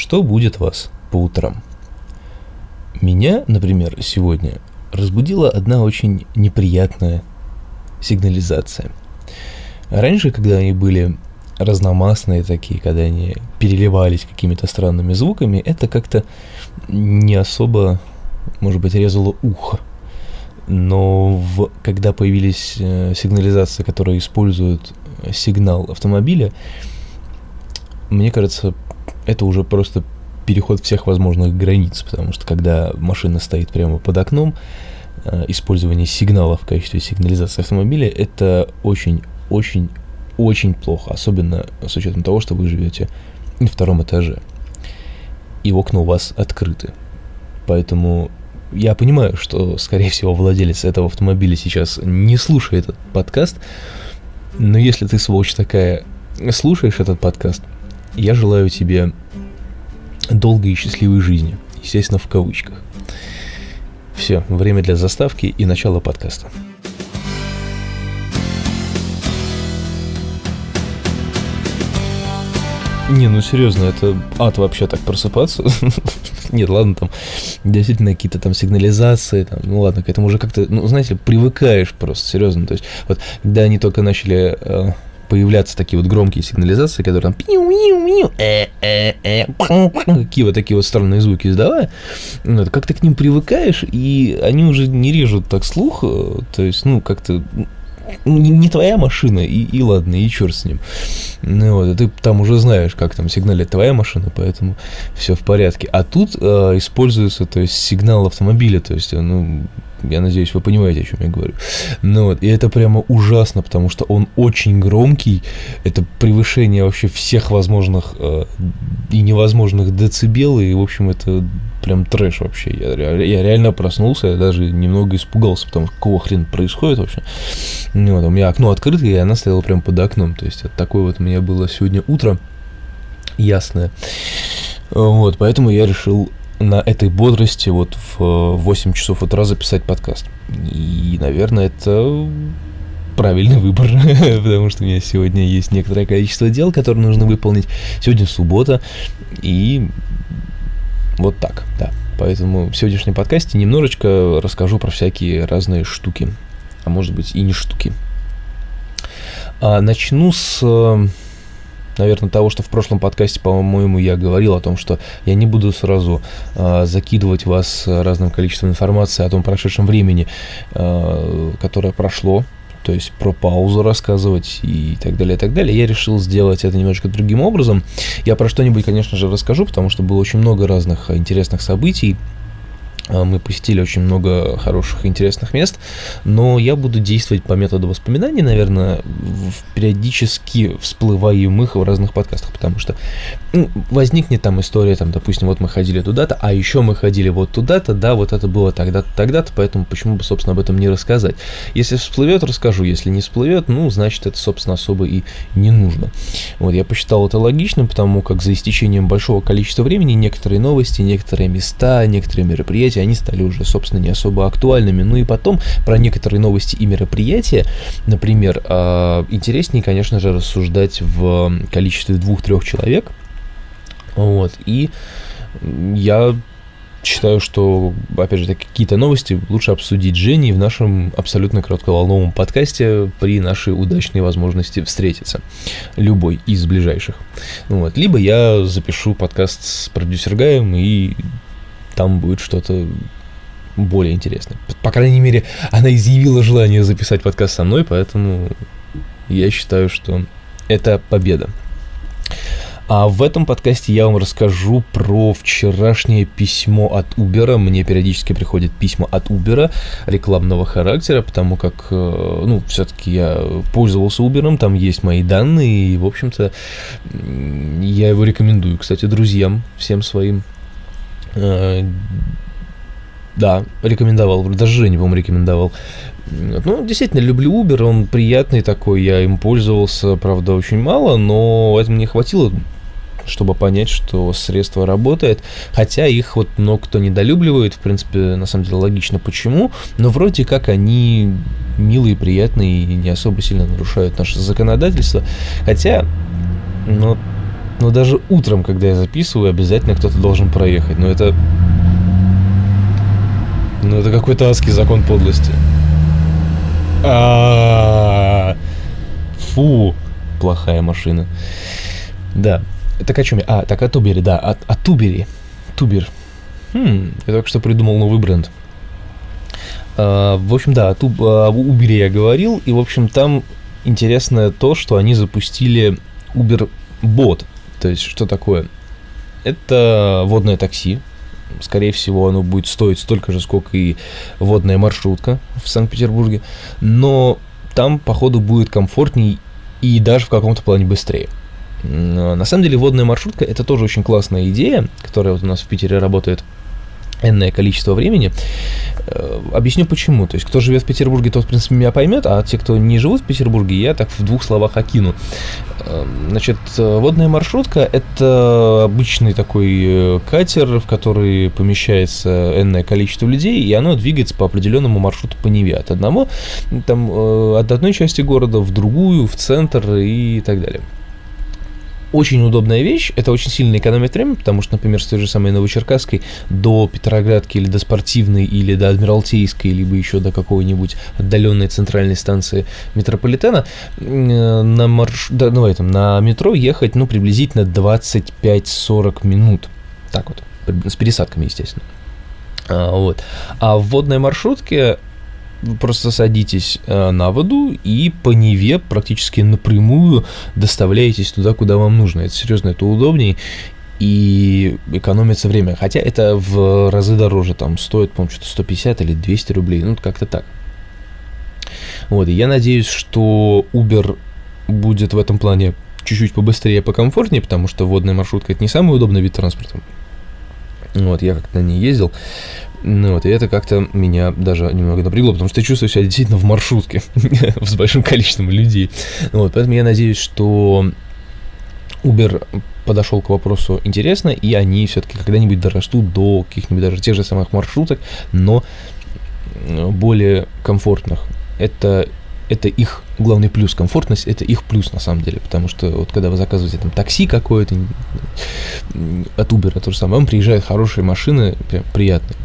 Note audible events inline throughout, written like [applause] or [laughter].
Что будет вас по утрам? Меня, например, сегодня разбудила одна очень неприятная сигнализация. Раньше, когда они были разномастные такие, когда они переливались какими-то странными звуками, это как-то не особо, может быть, резало ухо. Но в, когда появились э, сигнализации, которые используют сигнал автомобиля, мне кажется, это уже просто переход всех возможных границ, потому что когда машина стоит прямо под окном, э, использование сигнала в качестве сигнализации автомобиля это очень-очень-очень плохо, особенно с учетом того, что вы живете на втором этаже и окна у вас открыты. Поэтому я понимаю, что, скорее всего, владелец этого автомобиля сейчас не слушает этот подкаст, но если ты, сволочь такая, слушаешь этот подкаст, я желаю тебе долгой и счастливой жизни, естественно, в кавычках. Все, время для заставки и начала подкаста. Не, ну серьезно, это ад вообще так просыпаться. [laughs] Нет, ладно, там действительно какие-то там сигнализации, там, ну ладно, к этому уже как-то, ну, знаете, привыкаешь просто, серьезно. То есть, вот, когда они только начали э, появляться такие вот громкие сигнализации, которые там какие вот такие вот странные звуки издавая, ну, как ты к ним привыкаешь, и они уже не режут так слух, э, то есть, ну, как-то ну, не, твоя машина, и, и ладно, и черт с ним. Ну, вот, ты там уже знаешь, как там сигналит твоя машина, поэтому все в порядке. А тут э, используется, то есть, сигнал автомобиля, то есть, ну, я надеюсь, вы понимаете, о чем я говорю. Ну вот, и это прямо ужасно, потому что он очень громкий. Это превышение вообще всех возможных э, и невозможных децибел. И, в общем, это прям трэш вообще. Я, я реально проснулся, я даже немного испугался, потому что какого хрена происходит вообще. Ну, вот, у меня окно открыто, и она стояла прям под окном. То есть, это такое вот у меня было сегодня утро ясное. Вот, поэтому я решил на этой бодрости вот в 8 часов утра записать подкаст. И, наверное, это правильный выбор, [laughs] потому что у меня сегодня есть некоторое количество дел, которые нужно выполнить. Сегодня суббота, и вот так, да. Поэтому в сегодняшнем подкасте немножечко расскажу про всякие разные штуки, а может быть и не штуки. А, начну с наверное, того, что в прошлом подкасте, по-моему, я говорил о том, что я не буду сразу э, закидывать вас разным количеством информации о том прошедшем времени, э, которое прошло, то есть про паузу рассказывать и так далее, и так далее. Я решил сделать это немножко другим образом. Я про что-нибудь, конечно же, расскажу, потому что было очень много разных интересных событий, мы посетили очень много хороших интересных мест, но я буду действовать по методу воспоминаний, наверное, периодически всплываемых в разных подкастах, потому что ну, возникнет там история, там, допустим, вот мы ходили туда-то, а еще мы ходили вот туда-то, да, вот это было тогда-то, тогда-то, поэтому почему бы, собственно, об этом не рассказать. Если всплывет, расскажу, если не всплывет, ну, значит, это, собственно, особо и не нужно. Вот, я посчитал это логичным, потому как за истечением большого количества времени некоторые новости, некоторые места, некоторые мероприятия, они стали уже, собственно, не особо актуальными. Ну и потом про некоторые новости и мероприятия, например, а, интереснее, конечно же, рассуждать в количестве двух-трех человек. Вот, и я считаю, что, опять же, какие-то новости лучше обсудить Женей в нашем абсолютно коротковолновом подкасте при нашей удачной возможности встретиться. Любой из ближайших. Вот. Либо я запишу подкаст с продюсер Гаем и там будет что-то более интересное. По крайней мере, она изъявила желание записать подкаст со мной, поэтому я считаю, что это победа. А в этом подкасте я вам расскажу про вчерашнее письмо от Uber. Мне периодически приходят письма от Uber рекламного характера, потому как, э, ну, все-таки я пользовался Uber, там есть мои данные, и, в общем-то, я его рекомендую, кстати, друзьям, всем своим да, рекомендовал, даже Женя, по-моему, рекомендовал. Ну, действительно, люблю Uber, он приятный такой, я им пользовался, правда, очень мало, но этого мне хватило, чтобы понять, что средство работает, хотя их вот много кто недолюбливает, в принципе, на самом деле логично почему, но вроде как они милые, приятные и не особо сильно нарушают наше законодательство, хотя, ну, Но даже утром, когда я записываю, обязательно кто-то должен проехать. Но это... Ну, это какой-то адский закон подлости. А, Фу, плохая машина. Да. Так о чем я? А, так о Тубере, да, о, Тубере. Тубер. Хм, я только что придумал новый бренд. А, в общем, да, о, Туб, я говорил, и, в общем, там интересное то, что они запустили Uber Bot. То есть, что такое? Это водное такси. Скорее всего, оно будет стоить столько же, сколько и водная маршрутка в Санкт-Петербурге. Но там, походу, будет комфортней и даже в каком-то плане быстрее. На самом деле, водная маршрутка это тоже очень классная идея, которая вот у нас в Питере работает энное количество времени. Э, объясню почему. То есть, кто живет в Петербурге, тот, в принципе, меня поймет, а те, кто не живут в Петербурге, я так в двух словах окину. Э, значит, водная маршрутка – это обычный такой э, катер, в который помещается энное количество людей, и оно двигается по определенному маршруту по Неве. От одного, там, от одной части города в другую, в центр и так далее очень удобная вещь, это очень сильно экономит время, потому что, например, с той же самой Новочеркасской до Петроградки или до Спортивной, или до Адмиралтейской, либо еще до какой-нибудь отдаленной центральной станции метрополитена, на, марш... да, ну, этом, на метро ехать, ну, приблизительно 25-40 минут. Так вот, с пересадками, естественно. А, вот. А в водной маршрутке вы просто садитесь э, на воду и по Неве практически напрямую доставляетесь туда, куда вам нужно. Это серьезно, это удобнее и экономится время. Хотя это в разы дороже, там стоит, по-моему, что-то 150 или 200 рублей, ну как-то так. Вот, и я надеюсь, что Uber будет в этом плане чуть-чуть побыстрее, покомфортнее, потому что водная маршрутка это не самый удобный вид транспорта. Вот, я как-то ней ездил. Ну вот, и это как-то меня даже немного напрягло, потому что я чувствую себя действительно в маршрутке [laughs] с большим количеством людей. Вот, поэтому я надеюсь, что Uber подошел к вопросу интересно, и они все-таки когда-нибудь дорастут до каких-нибудь даже тех же самых маршруток, но более комфортных. Это это их главный плюс, комфортность, это их плюс на самом деле, потому что вот когда вы заказываете там такси какое-то от Uber, то же самое, вам приезжают хорошие машины, прям приятные.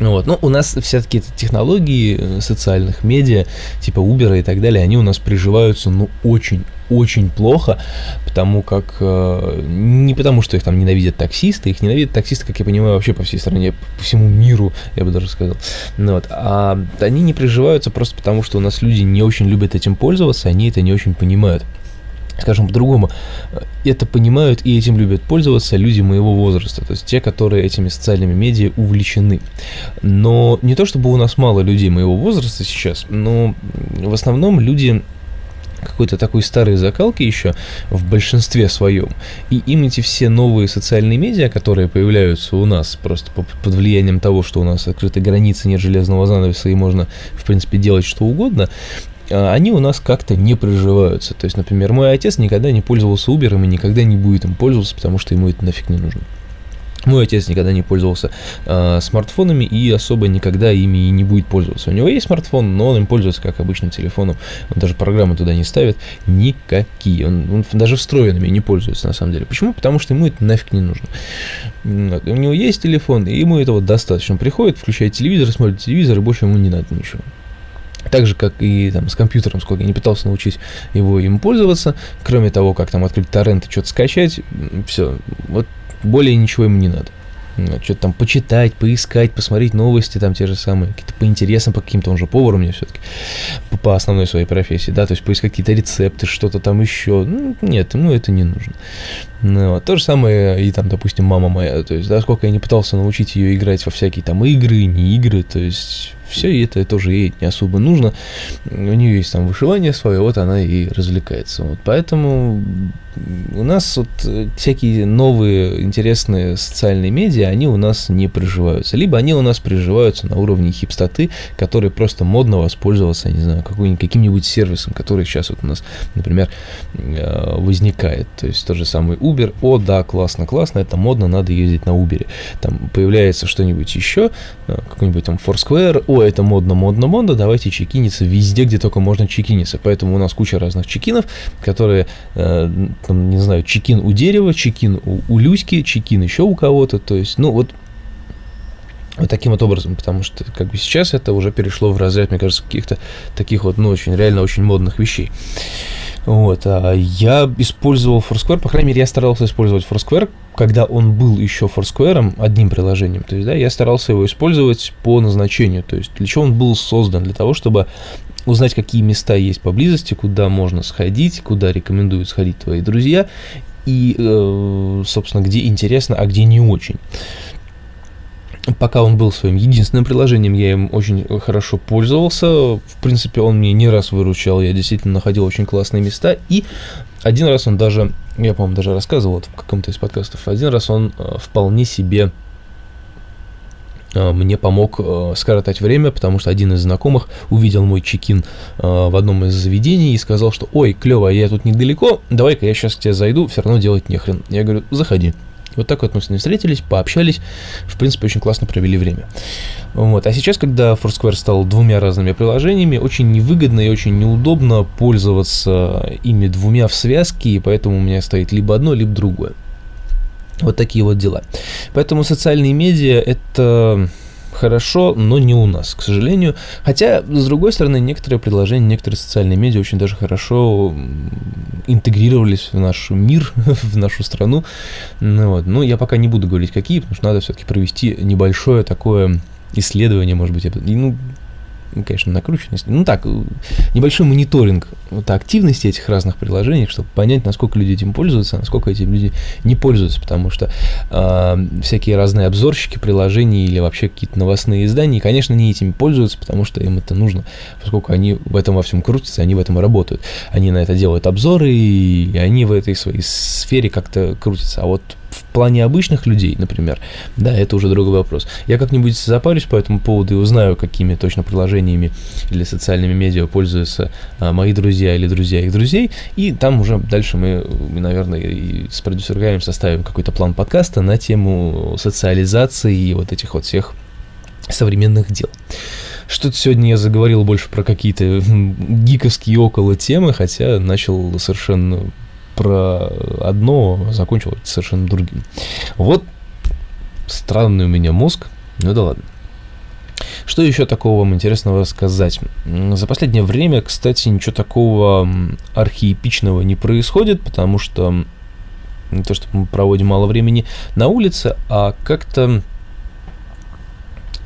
Вот. Но у нас все-таки технологии э, социальных медиа, типа Uber и так далее, они у нас приживаются, ну, очень, очень плохо, потому как, э, не потому что их там ненавидят таксисты, их ненавидят таксисты, как я понимаю, вообще по всей стране, по всему миру, я бы даже сказал, ну, вот, а они не приживаются просто потому, что у нас люди не очень любят этим пользоваться, они это не очень понимают скажем по-другому, это понимают и этим любят пользоваться люди моего возраста, то есть те, которые этими социальными медиа увлечены. Но не то чтобы у нас мало людей моего возраста сейчас, но в основном люди какой-то такой старой закалки еще в большинстве своем. И им эти все новые социальные медиа, которые появляются у нас просто под влиянием того, что у нас открыты границы, нет железного занавеса и можно, в принципе, делать что угодно, а, они у нас как-то не приживаются. То есть, например, мой отец никогда не пользовался Uber и никогда не будет им пользоваться, потому что ему это нафиг не нужно. Мой отец никогда не пользовался э, смартфонами и особо никогда ими и не будет пользоваться. У него есть смартфон, но он им пользуется как обычным телефоном. Он даже программы туда не ставит никакие. Он, он даже встроенными не пользуется на самом деле. Почему? Потому что ему это нафиг не нужно. Вот. У него есть телефон, и ему этого достаточно. Он приходит, включает телевизор, смотрит телевизор, и больше ему не надо ничего. Так же, как и там, с компьютером, сколько я не пытался научить его им пользоваться, кроме того, как там открыть торрент и что-то скачать, все, вот более ничего ему не надо. Что-то там почитать, поискать, посмотреть новости, там те же самые, какие-то по интересам, по каким-то, он же повар у меня все-таки, по, по основной своей профессии, да, то есть поискать какие-то рецепты, что-то там еще. Ну, нет, ему это не нужно. Ну, вот. То же самое и там, допустим, мама моя, то есть, да, сколько я не пытался научить ее играть во всякие там игры, не игры, то есть все это тоже ей не особо нужно. У нее есть там вышивание свое, вот она и развлекается. Вот поэтому у нас вот э, всякие новые интересные социальные медиа, они у нас не приживаются. Либо они у нас приживаются на уровне хипстоты, который просто модно воспользоваться, не знаю, каким-нибудь сервисом, который сейчас вот у нас, например, э, возникает. То есть тот же самый Uber. О, да, классно, классно, это модно, надо ездить на Uber. Там появляется что-нибудь еще, э, какой-нибудь там Foursquare. О, это модно, модно, модно, давайте чекиниться везде, где только можно чекиниться. Поэтому у нас куча разных чекинов, которые там, не знаю, чекин у дерева, чекин у, у Люськи, чекин еще у кого-то, то есть, ну, вот вот таким вот образом, потому что как бы сейчас это уже перешло в разряд, мне кажется, каких-то таких вот, ну, очень, реально очень модных вещей. Вот, а я использовал Foursquare, по крайней мере, я старался использовать Foursquare, когда он был еще Foursquare, одним приложением, то есть, да, я старался его использовать по назначению, то есть, для чего он был создан, для того, чтобы узнать, какие места есть поблизости, куда можно сходить, куда рекомендуют сходить твои друзья, и, э, собственно, где интересно, а где не очень. Пока он был своим единственным приложением, я им очень хорошо пользовался. В принципе, он мне не раз выручал, я действительно находил очень классные места. И один раз он даже, я, по-моему, даже рассказывал вот в каком-то из подкастов, один раз он э, вполне себе э, мне помог э, скоротать время, потому что один из знакомых увидел мой чекин в одном из заведений и сказал, что «Ой, клево, я тут недалеко, давай-ка я сейчас к тебе зайду, все равно делать нехрен». Я говорю «Заходи». Вот так вот мы с ним встретились, пообщались, в принципе, очень классно провели время. Вот. А сейчас, когда Foursquare стал двумя разными приложениями, очень невыгодно и очень неудобно пользоваться ими двумя в связке, и поэтому у меня стоит либо одно, либо другое. Вот такие вот дела. Поэтому социальные медиа – это хорошо, но не у нас, к сожалению. Хотя, с другой стороны, некоторые предложения, некоторые социальные медиа очень даже хорошо интегрировались в наш мир, [laughs] в нашу страну. Ну, вот. ну, я пока не буду говорить, какие, потому что надо все-таки провести небольшое такое исследование, может быть, ну, конечно, накрученность. Ну так, небольшой мониторинг вот, активности этих разных приложений, чтобы понять, насколько люди этим пользуются, насколько эти люди не пользуются, потому что э, всякие разные обзорщики приложений или вообще какие-то новостные издания, конечно, не этими пользуются, потому что им это нужно, поскольку они в этом во всем крутятся, они в этом и работают. Они на это делают обзоры, и они в этой своей сфере как-то крутятся. А вот в плане обычных людей, например, да, это уже другой вопрос. Я как-нибудь запарюсь по этому поводу и узнаю, какими точно приложениями или социальными медиа пользуются а, мои друзья или друзья их друзей, и там уже дальше мы, наверное, и с продюсером составим какой-то план подкаста на тему социализации и вот этих вот всех современных дел. Что-то сегодня я заговорил больше про какие-то гиковские около темы, хотя начал совершенно про одно, закончил совершенно другим. Вот странный у меня мозг, ну да ладно. Что еще такого вам интересного сказать? За последнее время, кстати, ничего такого архиепичного не происходит, потому что не то, что мы проводим мало времени на улице, а как-то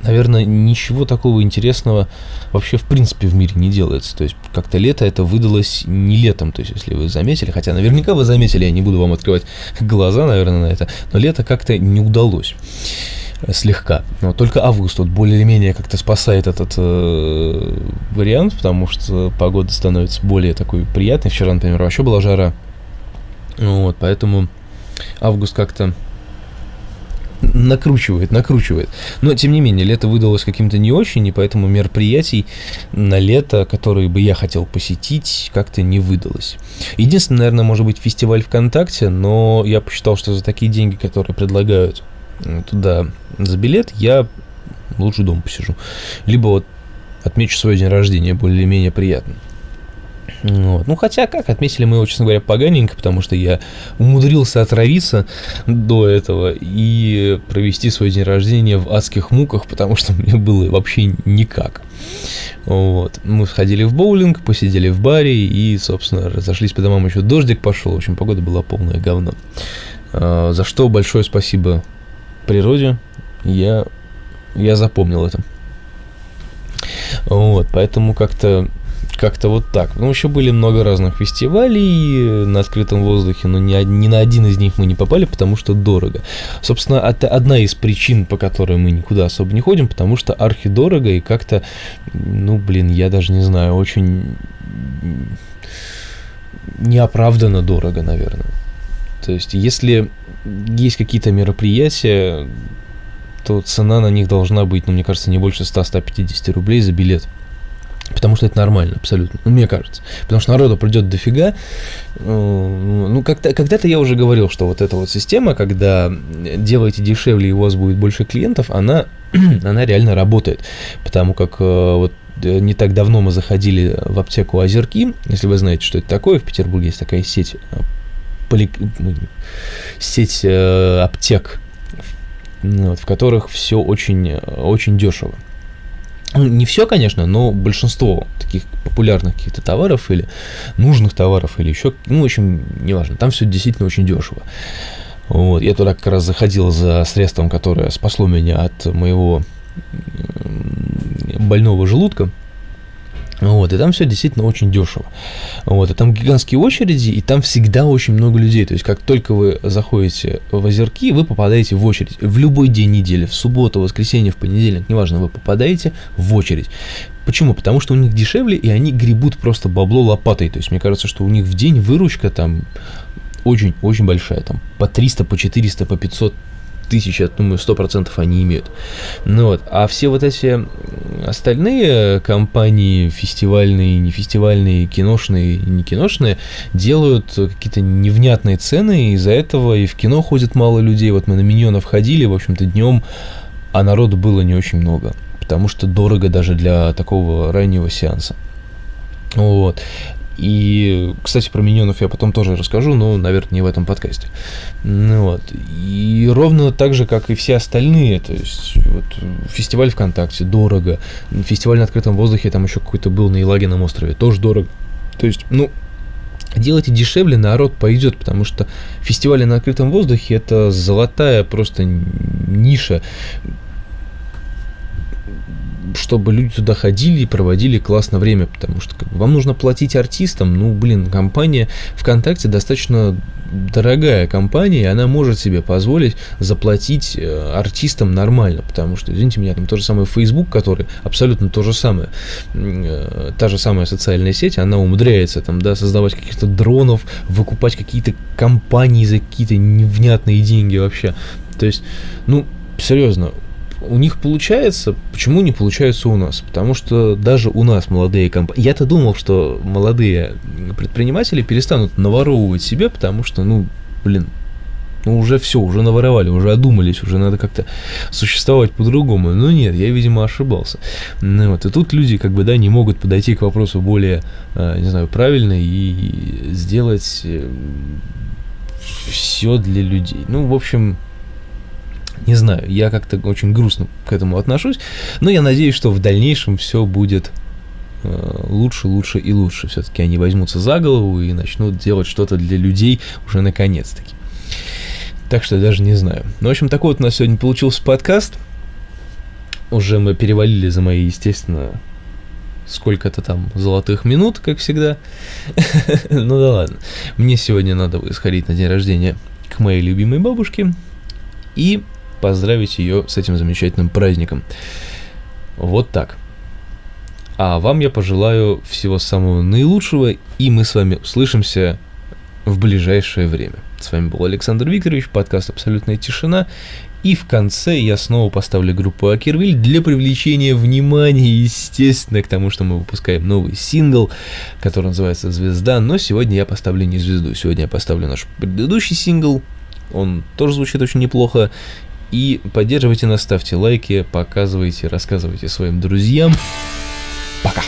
наверное, ничего такого интересного вообще в принципе в мире не делается. То есть как-то лето это выдалось не летом, то есть если вы заметили, хотя наверняка вы заметили, я не буду вам открывать [laughs] глаза, наверное, на это, но лето как-то не удалось слегка. Но только август вот более-менее как-то спасает этот э, вариант, потому что погода становится более такой приятной. Вчера, например, вообще была жара. Вот, поэтому август как-то накручивает, накручивает. Но, тем не менее, лето выдалось каким-то не очень, и поэтому мероприятий на лето, которые бы я хотел посетить, как-то не выдалось. Единственное, наверное, может быть фестиваль ВКонтакте, но я посчитал, что за такие деньги, которые предлагают э, туда за билет, я лучше дома посижу. Либо вот отмечу свой день рождения более-менее приятно. Вот. Ну, хотя как, отметили мы его, честно говоря, поганенько, потому что я умудрился отравиться до этого и провести свой день рождения в адских муках, потому что [laughs] мне было вообще никак. Вот. Мы сходили в боулинг, посидели в баре и, собственно, разошлись по домам. Еще дождик пошел, в общем, погода была полное говно. А, за что большое спасибо природе. Я, я запомнил это. Вот, поэтому как-то как-то вот так. Ну, еще были много разных фестивалей на открытом воздухе, но ни, ни на один из них мы не попали, потому что дорого. Собственно, это одна из причин, по которой мы никуда особо не ходим, потому что архидорого и как-то, ну, блин, я даже не знаю, очень неоправданно дорого, наверное. То есть, если есть какие-то мероприятия, то цена на них должна быть, ну, мне кажется, не больше 100-150 рублей за билет. Потому что это нормально, абсолютно. Ну, мне кажется. Потому что народу придет дофига. Э, ну, как-то, когда-то я уже говорил, что вот эта вот система, когда делаете дешевле и у вас будет больше клиентов, она, [clears throat] она реально работает. Потому как э, вот э, не так давно мы заходили в аптеку Озерки. Если вы знаете, что это такое, в Петербурге есть такая сеть поли... Сеть аптек, вот, в которых все очень, очень дешево. Ну, не все, конечно, но большинство таких популярных каких-то товаров или нужных товаров или еще, ну, в общем, неважно, там все действительно очень дешево. Вот, я туда как раз заходил за средством, которое спасло меня от моего больного желудка. Вот, и там все действительно очень дешево. Вот, и там гигантские очереди, и там всегда очень много людей. То есть, как только вы заходите в озерки, вы попадаете в очередь. В любой день недели, в субботу, воскресенье, в понедельник, неважно, вы попадаете в очередь. Почему? Потому что у них дешевле, и они гребут просто бабло лопатой. То есть, мне кажется, что у них в день выручка там очень-очень большая. Там по 300, по 400, по 500 тысяч, я думаю, сто процентов они имеют. Ну вот, а все вот эти остальные компании, фестивальные, не фестивальные, киношные, не киношные, делают какие-то невнятные цены, и из-за этого и в кино ходит мало людей. Вот мы на Миньонов ходили, в общем-то, днем, а народу было не очень много, потому что дорого даже для такого раннего сеанса. Вот. И, кстати, про миньонов я потом тоже расскажу, но, наверное, не в этом подкасте. Ну, вот. И ровно так же, как и все остальные, то есть вот, фестиваль ВКонтакте дорого, фестиваль на открытом воздухе там еще какой-то был на Елагином острове, тоже дорого. То есть, ну, делайте дешевле, народ пойдет, потому что фестивали на открытом воздухе это золотая просто ниша чтобы люди туда ходили и проводили классное время, потому что как, вам нужно платить артистам, ну, блин, компания ВКонтакте достаточно дорогая компания, и она может себе позволить заплатить э, артистам нормально, потому что, извините меня, там то же самое Facebook, который абсолютно то же самое, э, та же самая социальная сеть, она умудряется там, да, создавать каких-то дронов, выкупать какие-то компании за какие-то невнятные деньги вообще. То есть, ну, серьезно, у них получается, почему не получается у нас? Потому что даже у нас молодые компании... Я-то думал, что молодые предприниматели перестанут наворовывать себе, потому что, ну, блин, ну уже все, уже наворовали, уже одумались, уже надо как-то существовать по-другому. Но нет, я, видимо, ошибался. Ну, вот, и тут люди, как бы, да, не могут подойти к вопросу более, э, не знаю, правильно и сделать э, все для людей. Ну, в общем, не знаю, я как-то очень грустно к этому отношусь, но я надеюсь, что в дальнейшем все будет э, лучше, лучше и лучше. Все-таки они возьмутся за голову и начнут делать что-то для людей уже наконец-таки. Так что я даже не знаю. Ну, в общем, такой вот у нас сегодня получился подкаст. Уже мы перевалили за мои, естественно, сколько-то там золотых минут, как всегда. [laughs] ну да ладно. Мне сегодня надо сходить на день рождения к моей любимой бабушке. И поздравить ее с этим замечательным праздником. Вот так. А вам я пожелаю всего самого наилучшего, и мы с вами услышимся в ближайшее время. С вами был Александр Викторович, подкаст «Абсолютная тишина». И в конце я снова поставлю группу Акервиль для привлечения внимания, естественно, к тому, что мы выпускаем новый сингл, который называется «Звезда». Но сегодня я поставлю не звезду, сегодня я поставлю наш предыдущий сингл. Он тоже звучит очень неплохо. И поддерживайте нас, ставьте лайки, показывайте, рассказывайте своим друзьям. Пока!